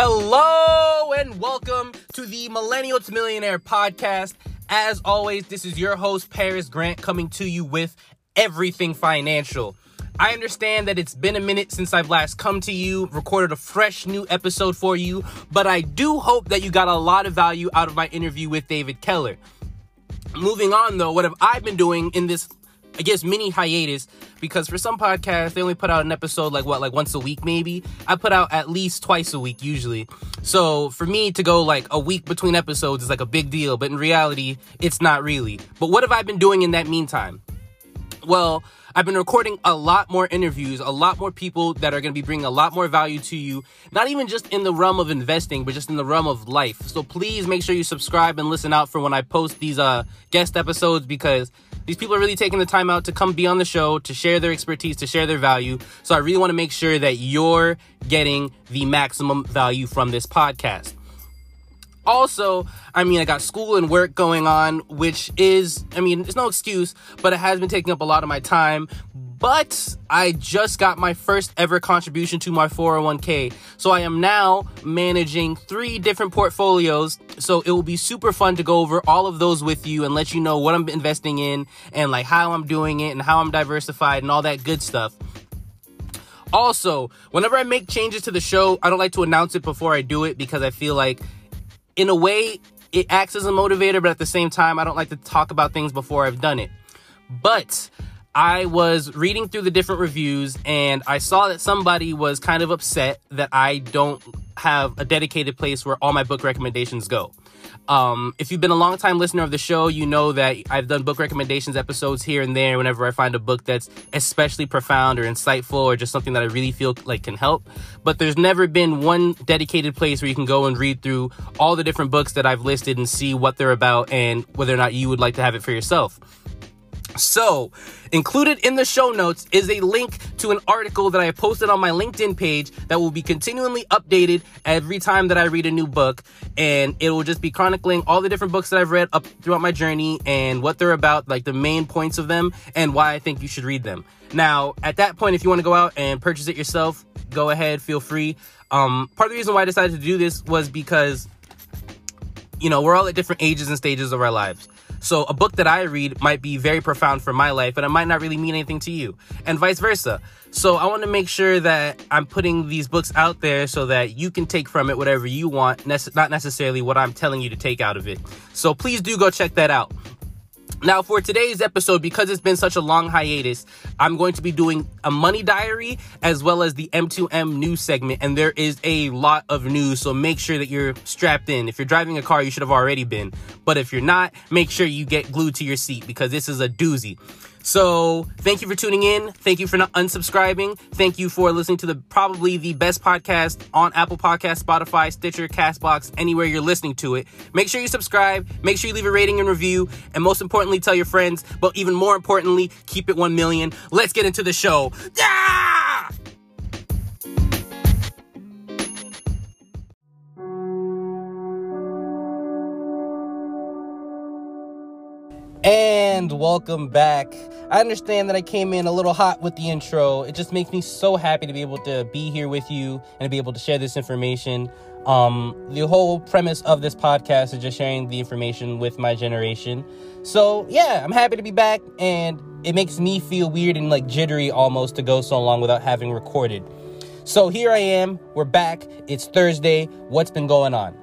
Hello and welcome to the Millennial to Millionaire podcast. As always, this is your host, Paris Grant, coming to you with everything financial. I understand that it's been a minute since I've last come to you, recorded a fresh new episode for you, but I do hope that you got a lot of value out of my interview with David Keller. Moving on though, what have I been doing in this I guess mini hiatus because for some podcasts they only put out an episode like what like once a week maybe. I put out at least twice a week usually. So for me to go like a week between episodes is like a big deal, but in reality it's not really. But what have I been doing in that meantime? Well, I've been recording a lot more interviews, a lot more people that are going to be bringing a lot more value to you, not even just in the realm of investing, but just in the realm of life. So please make sure you subscribe and listen out for when I post these uh guest episodes because these people are really taking the time out to come be on the show, to share their expertise, to share their value. So I really want to make sure that you're getting the maximum value from this podcast. Also, I mean, I got school and work going on, which is, I mean, it's no excuse, but it has been taking up a lot of my time but I just got my first ever contribution to my 401k. So I am now managing three different portfolios. So it will be super fun to go over all of those with you and let you know what I'm investing in and like how I'm doing it and how I'm diversified and all that good stuff. Also, whenever I make changes to the show, I don't like to announce it before I do it because I feel like, in a way, it acts as a motivator, but at the same time, I don't like to talk about things before I've done it. But I was reading through the different reviews and I saw that somebody was kind of upset that I don't have a dedicated place where all my book recommendations go. Um, if you've been a long time listener of the show, you know that I've done book recommendations episodes here and there whenever I find a book that's especially profound or insightful or just something that I really feel like can help. But there's never been one dedicated place where you can go and read through all the different books that I've listed and see what they're about and whether or not you would like to have it for yourself. So, included in the show notes is a link to an article that I posted on my LinkedIn page that will be continually updated every time that I read a new book. And it will just be chronicling all the different books that I've read up throughout my journey and what they're about, like the main points of them, and why I think you should read them. Now, at that point, if you want to go out and purchase it yourself, go ahead, feel free. Um, part of the reason why I decided to do this was because, you know, we're all at different ages and stages of our lives. So a book that I read might be very profound for my life, but it might not really mean anything to you, and vice versa. So I want to make sure that I'm putting these books out there so that you can take from it whatever you want, not necessarily what I'm telling you to take out of it. So please do go check that out. Now, for today's episode, because it's been such a long hiatus, I'm going to be doing a money diary as well as the M2M news segment. And there is a lot of news, so make sure that you're strapped in. If you're driving a car, you should have already been. But if you're not, make sure you get glued to your seat because this is a doozy. So thank you for tuning in. Thank you for not unsubscribing. Thank you for listening to the probably the best podcast on Apple Podcast, Spotify, Stitcher, Castbox, anywhere you're listening to it. Make sure you subscribe. Make sure you leave a rating and review. And most importantly, tell your friends. But even more importantly, keep it 1 million. Let's get into the show. Yeah! And welcome back. I understand that I came in a little hot with the intro. It just makes me so happy to be able to be here with you and to be able to share this information. Um, the whole premise of this podcast is just sharing the information with my generation. So, yeah, I'm happy to be back, and it makes me feel weird and like jittery almost to go so long without having recorded. So, here I am. We're back. It's Thursday. What's been going on?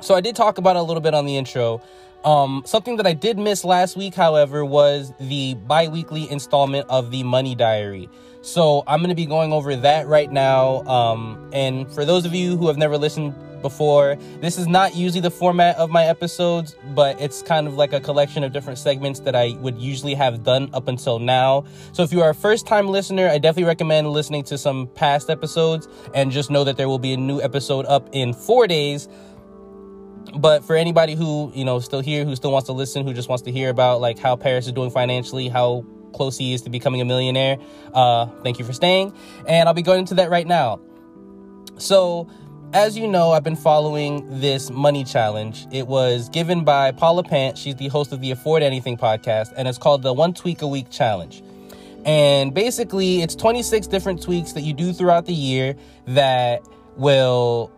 So, I did talk about a little bit on the intro. Um, something that I did miss last week, however, was the bi weekly installment of the Money Diary. So I'm going to be going over that right now. Um, and for those of you who have never listened before, this is not usually the format of my episodes, but it's kind of like a collection of different segments that I would usually have done up until now. So if you are a first time listener, I definitely recommend listening to some past episodes and just know that there will be a new episode up in four days but for anybody who you know still here who still wants to listen who just wants to hear about like how paris is doing financially how close he is to becoming a millionaire uh thank you for staying. And i'll be going into that right now. So as you know i've been following this money challenge. It was given by paula pant. She's the host of the afford anything podcast and it's called the one tweak a week challenge. And basically it's 26 different tweaks that you do throughout the year that will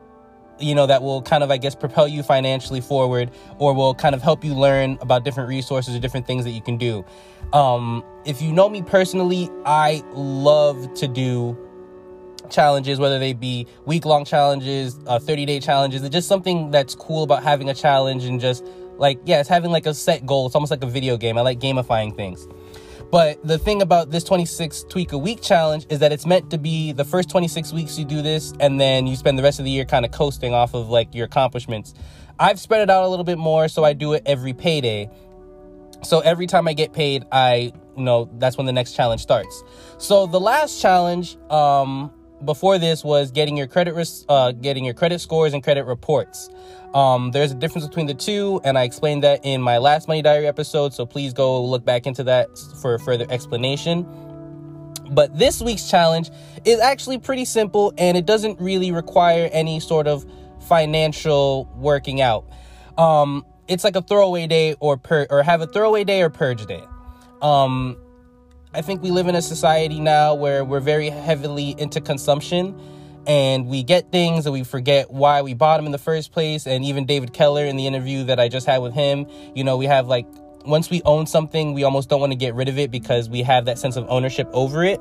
you know, that will kind of, I guess, propel you financially forward or will kind of help you learn about different resources or different things that you can do. Um, if you know me personally, I love to do challenges, whether they be week long challenges, uh, 30 day challenges. It's just something that's cool about having a challenge and just like, yeah, it's having like a set goal. It's almost like a video game. I like gamifying things. But the thing about this 26 tweak a week challenge is that it's meant to be the first 26 weeks you do this, and then you spend the rest of the year kind of coasting off of like your accomplishments. I've spread it out a little bit more, so I do it every payday. So every time I get paid, I you know that's when the next challenge starts. So the last challenge, um, before this was getting your credit ris- uh, getting your credit scores and credit reports. Um, there's a difference between the two, and I explained that in my last Money Diary episode. So please go look back into that for further explanation. But this week's challenge is actually pretty simple, and it doesn't really require any sort of financial working out. Um, it's like a throwaway day or per or have a throwaway day or purge day. Um, I think we live in a society now where we're very heavily into consumption and we get things and we forget why we bought them in the first place. And even David Keller in the interview that I just had with him, you know, we have like once we own something, we almost don't want to get rid of it because we have that sense of ownership over it.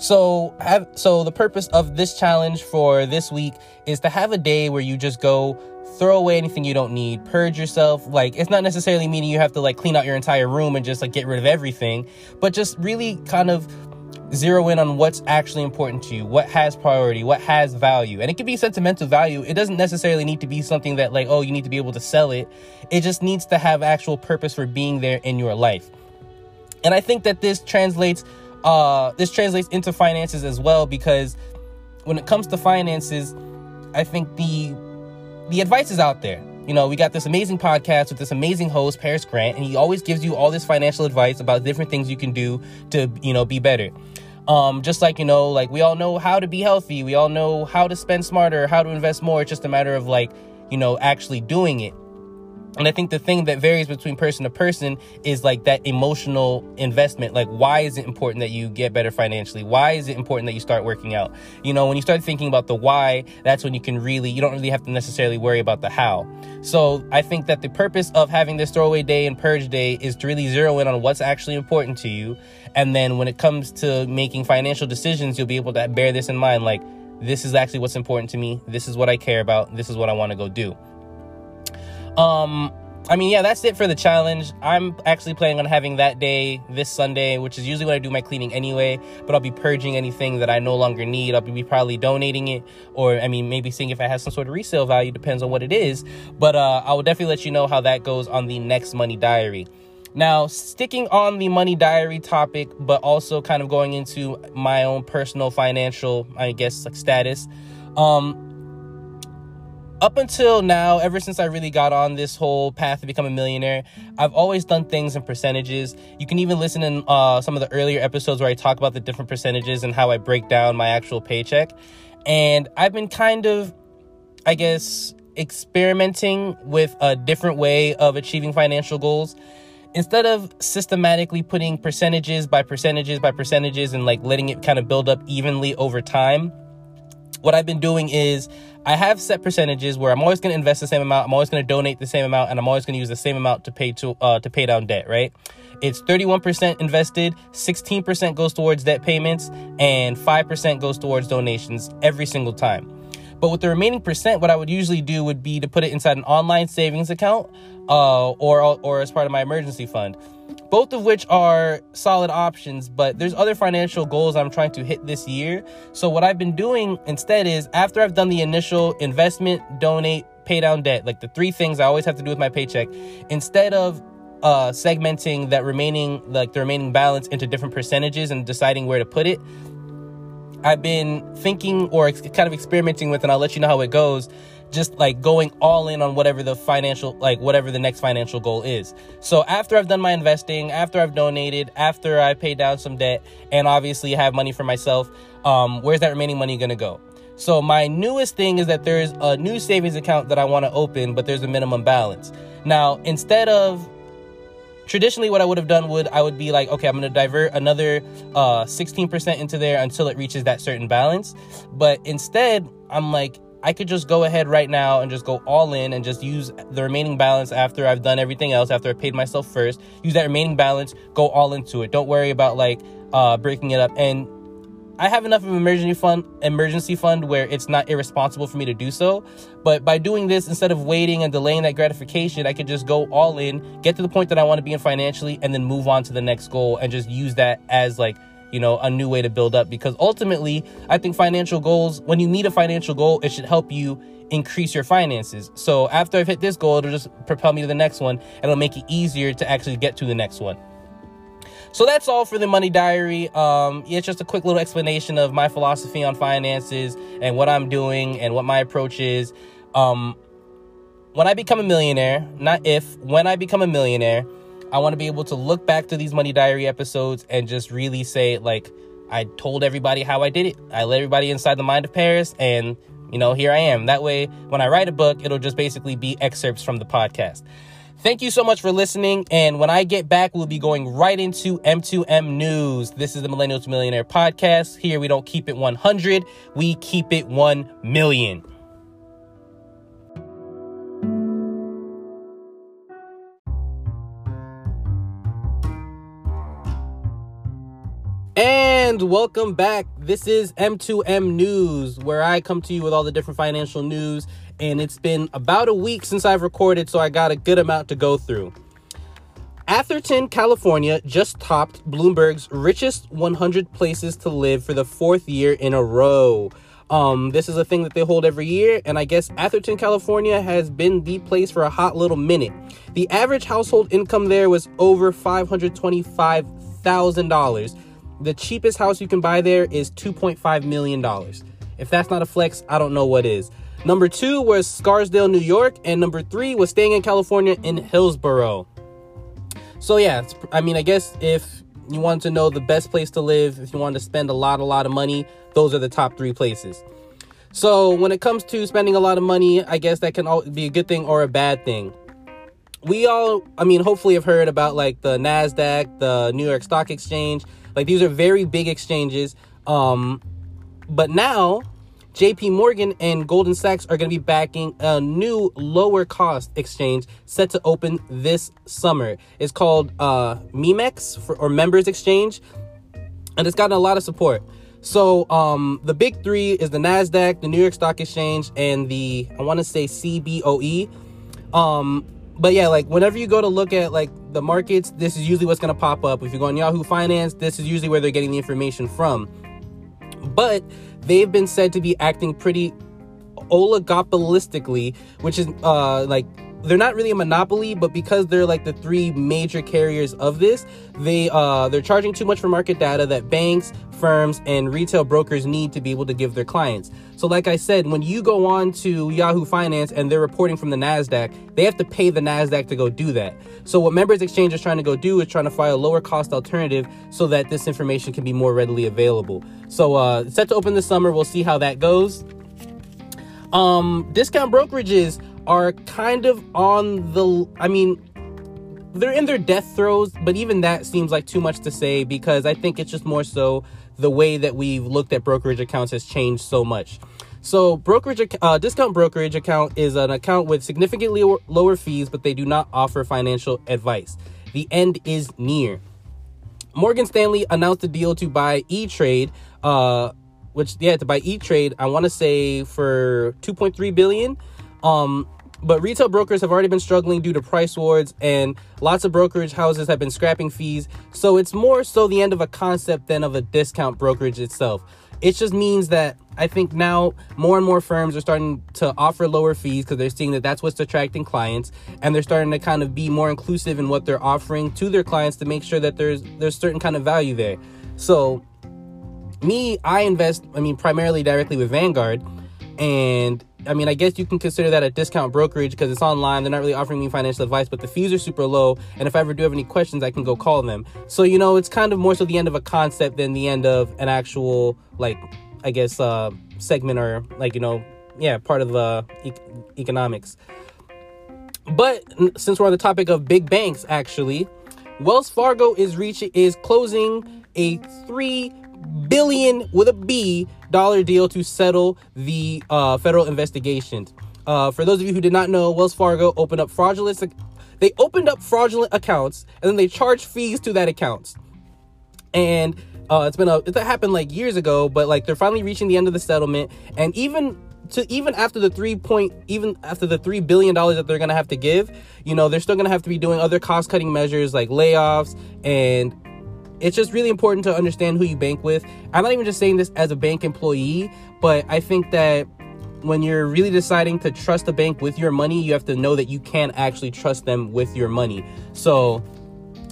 So have so the purpose of this challenge for this week is to have a day where you just go throw away anything you don't need, purge yourself. Like it's not necessarily meaning you have to like clean out your entire room and just like get rid of everything, but just really kind of zero in on what's actually important to you, what has priority, what has value. And it can be sentimental value. It doesn't necessarily need to be something that like, oh, you need to be able to sell it. It just needs to have actual purpose for being there in your life. And I think that this translates uh this translates into finances as well because when it comes to finances, I think the the advice is out there. You know, we got this amazing podcast with this amazing host, Paris Grant, and he always gives you all this financial advice about different things you can do to, you know, be better. Um, just like, you know, like we all know how to be healthy, we all know how to spend smarter, how to invest more. It's just a matter of like, you know, actually doing it. And I think the thing that varies between person to person is like that emotional investment. Like, why is it important that you get better financially? Why is it important that you start working out? You know, when you start thinking about the why, that's when you can really, you don't really have to necessarily worry about the how. So I think that the purpose of having this throwaway day and purge day is to really zero in on what's actually important to you. And then when it comes to making financial decisions, you'll be able to bear this in mind. Like, this is actually what's important to me. This is what I care about. This is what I want to go do. Um, I mean, yeah, that's it for the challenge. I'm actually planning on having that day this Sunday, which is usually when I do my cleaning anyway. But I'll be purging anything that I no longer need. I'll be probably donating it, or I mean, maybe seeing if it has some sort of resale value. Depends on what it is. But uh, I will definitely let you know how that goes on the next Money Diary. Now, sticking on the money diary topic, but also kind of going into my own personal financial, I guess, like status. Um, up until now, ever since I really got on this whole path to become a millionaire, I've always done things in percentages. You can even listen in uh, some of the earlier episodes where I talk about the different percentages and how I break down my actual paycheck. And I've been kind of, I guess, experimenting with a different way of achieving financial goals. Instead of systematically putting percentages by percentages by percentages and like letting it kind of build up evenly over time, what I've been doing is I have set percentages where I'm always going to invest the same amount, I'm always going to donate the same amount, and I'm always going to use the same amount to pay to uh, to pay down debt. Right? It's 31% invested, 16% goes towards debt payments, and 5% goes towards donations every single time. But with the remaining percent, what I would usually do would be to put it inside an online savings account, uh, or or as part of my emergency fund both of which are solid options, but there's other financial goals I'm trying to hit this year. So what I've been doing instead is after I've done the initial investment, donate, pay down debt, like the three things I always have to do with my paycheck, instead of uh, segmenting that remaining, like the remaining balance into different percentages and deciding where to put it, I've been thinking or ex- kind of experimenting with, and I'll let you know how it goes just like going all in on whatever the financial like whatever the next financial goal is. So after I've done my investing, after I've donated, after I pay down some debt and obviously have money for myself, um where's that remaining money going to go? So my newest thing is that there's a new savings account that I want to open, but there's a minimum balance. Now, instead of traditionally what I would have done would I would be like, okay, I'm going to divert another uh 16% into there until it reaches that certain balance. But instead, I'm like I could just go ahead right now and just go all in and just use the remaining balance after I've done everything else, after I paid myself first. Use that remaining balance, go all into it. Don't worry about like uh, breaking it up. And I have enough of an emergency fund, emergency fund where it's not irresponsible for me to do so. But by doing this, instead of waiting and delaying that gratification, I could just go all in, get to the point that I want to be in financially, and then move on to the next goal and just use that as like you know, a new way to build up because ultimately, I think financial goals, when you meet a financial goal, it should help you increase your finances. So after I've hit this goal, it'll just propel me to the next one and it'll make it easier to actually get to the next one. So that's all for the money diary. Um, it's just a quick little explanation of my philosophy on finances and what I'm doing and what my approach is. Um, when I become a millionaire, not if, when I become a millionaire, I want to be able to look back to these Money Diary episodes and just really say, like, I told everybody how I did it. I let everybody inside the mind of Paris, and, you know, here I am. That way, when I write a book, it'll just basically be excerpts from the podcast. Thank you so much for listening. And when I get back, we'll be going right into M2M News. This is the Millennial to Millionaire podcast. Here, we don't keep it 100, we keep it 1 million. And welcome back. This is M2M News, where I come to you with all the different financial news. And it's been about a week since I've recorded, so I got a good amount to go through. Atherton, California just topped Bloomberg's richest 100 places to live for the fourth year in a row. Um, this is a thing that they hold every year, and I guess Atherton, California has been the place for a hot little minute. The average household income there was over $525,000 the cheapest house you can buy there is $2.5 million. If that's not a flex, I don't know what is. Number two was Scarsdale, New York. And number three was staying in California in Hillsborough. So, yeah, I mean, I guess if you want to know the best place to live, if you want to spend a lot, a lot of money, those are the top three places. So, when it comes to spending a lot of money, I guess that can be a good thing or a bad thing. We all, I mean, hopefully have heard about like the NASDAQ, the New York Stock Exchange, like these are very big exchanges. Um, but now JP Morgan and Goldman Sachs are going to be backing a new lower cost exchange set to open this summer. It's called uh, MEMX for, or Members Exchange, and it's gotten a lot of support. So um, the big three is the Nasdaq, the New York Stock Exchange, and the I want to say CBOE. Um, but yeah, like whenever you go to look at like the markets, this is usually what's going to pop up. If you go on Yahoo Finance, this is usually where they're getting the information from. But they've been said to be acting pretty oligopolistically, which is uh like they're not really a monopoly, but because they're like the three major carriers of this, they uh they're charging too much for market data that banks, firms, and retail brokers need to be able to give their clients. So like I said, when you go on to Yahoo Finance and they're reporting from the Nasdaq, they have to pay the Nasdaq to go do that. So what Members Exchange is trying to go do is trying to find a lower cost alternative so that this information can be more readily available. So uh set to open this summer, we'll see how that goes. Um discount brokerages are kind of on the I mean they're in their death throes, but even that seems like too much to say because I think it's just more so the way that we've looked at brokerage accounts has changed so much. So, brokerage uh, discount brokerage account is an account with significantly lower fees, but they do not offer financial advice. The end is near. Morgan Stanley announced a deal to buy E Trade, uh, which yeah, to buy E Trade. I want to say for 2.3 billion. Um, but retail brokers have already been struggling due to price wars, and lots of brokerage houses have been scrapping fees. So it's more so the end of a concept than of a discount brokerage itself. It just means that I think now more and more firms are starting to offer lower fees because they're seeing that that's what's attracting clients, and they're starting to kind of be more inclusive in what they're offering to their clients to make sure that there's there's certain kind of value there. So, me, I invest. I mean, primarily directly with Vanguard, and I mean, I guess you can consider that a discount brokerage because it's online. They're not really offering me financial advice, but the fees are super low. And if I ever do have any questions, I can go call them. So, you know, it's kind of more so the end of a concept than the end of an actual, like, I guess, uh, segment or, like, you know, yeah, part of uh, e- economics. But since we're on the topic of big banks, actually, Wells Fargo is reaching is closing a three billion with a B dollar deal to settle the uh, federal investigations. Uh, for those of you who did not know, Wells Fargo opened up fraudulent. They opened up fraudulent accounts and then they charged fees to that accounts. And uh, it's been a it happened like years ago, but like they're finally reaching the end of the settlement. And even to even after the three point even after the three billion dollars that they're gonna have to give, you know, they're still gonna have to be doing other cost cutting measures like layoffs and it's just really important to understand who you bank with. I'm not even just saying this as a bank employee, but I think that when you're really deciding to trust a bank with your money, you have to know that you can't actually trust them with your money. So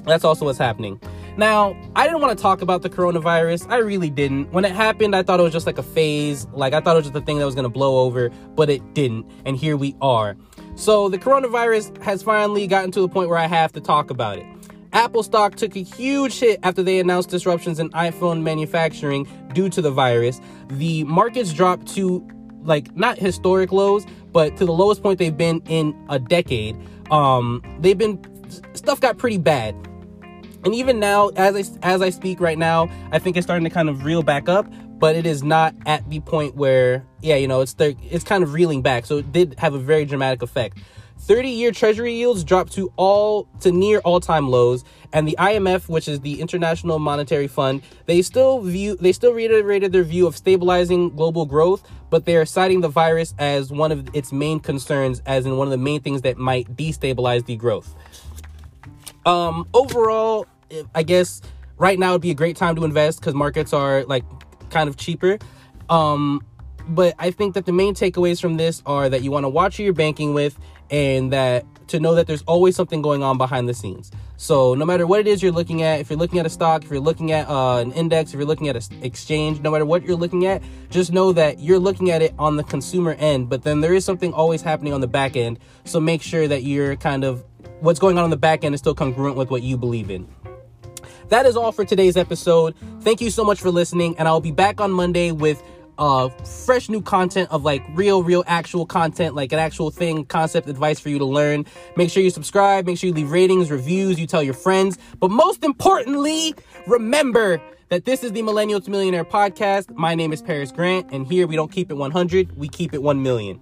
that's also what's happening. Now, I didn't want to talk about the coronavirus. I really didn't. When it happened, I thought it was just like a phase. Like, I thought it was just a thing that was going to blow over, but it didn't. And here we are. So, the coronavirus has finally gotten to the point where I have to talk about it. Apple stock took a huge hit after they announced disruptions in iPhone manufacturing due to the virus. The markets dropped to like not historic lows, but to the lowest point they've been in a decade. Um, they've been stuff got pretty bad. And even now, as I as I speak right now, I think it's starting to kind of reel back up, but it is not at the point where, yeah, you know, it's it's kind of reeling back. So it did have a very dramatic effect. 30-year treasury yields dropped to all to near all-time lows and the IMF which is the International Monetary Fund they still view they still reiterated their view of stabilizing global growth but they are citing the virus as one of its main concerns as in one of the main things that might destabilize the growth. Um overall I guess right now would be a great time to invest cuz markets are like kind of cheaper. Um but I think that the main takeaways from this are that you want to watch who you're banking with and that to know that there's always something going on behind the scenes. So no matter what it is you're looking at, if you're looking at a stock, if you're looking at uh, an index, if you're looking at an exchange, no matter what you're looking at, just know that you're looking at it on the consumer end, but then there is something always happening on the back end. So make sure that you're kind of what's going on on the back end is still congruent with what you believe in. That is all for today's episode. Thank you so much for listening, and I'll be back on Monday with uh fresh new content of like real real actual content like an actual thing concept advice for you to learn. Make sure you subscribe make sure you leave ratings reviews you tell your friends. But most importantly remember that this is the millennial to millionaire podcast. My name is paris grant and here we don't keep it 100 we keep it 1 million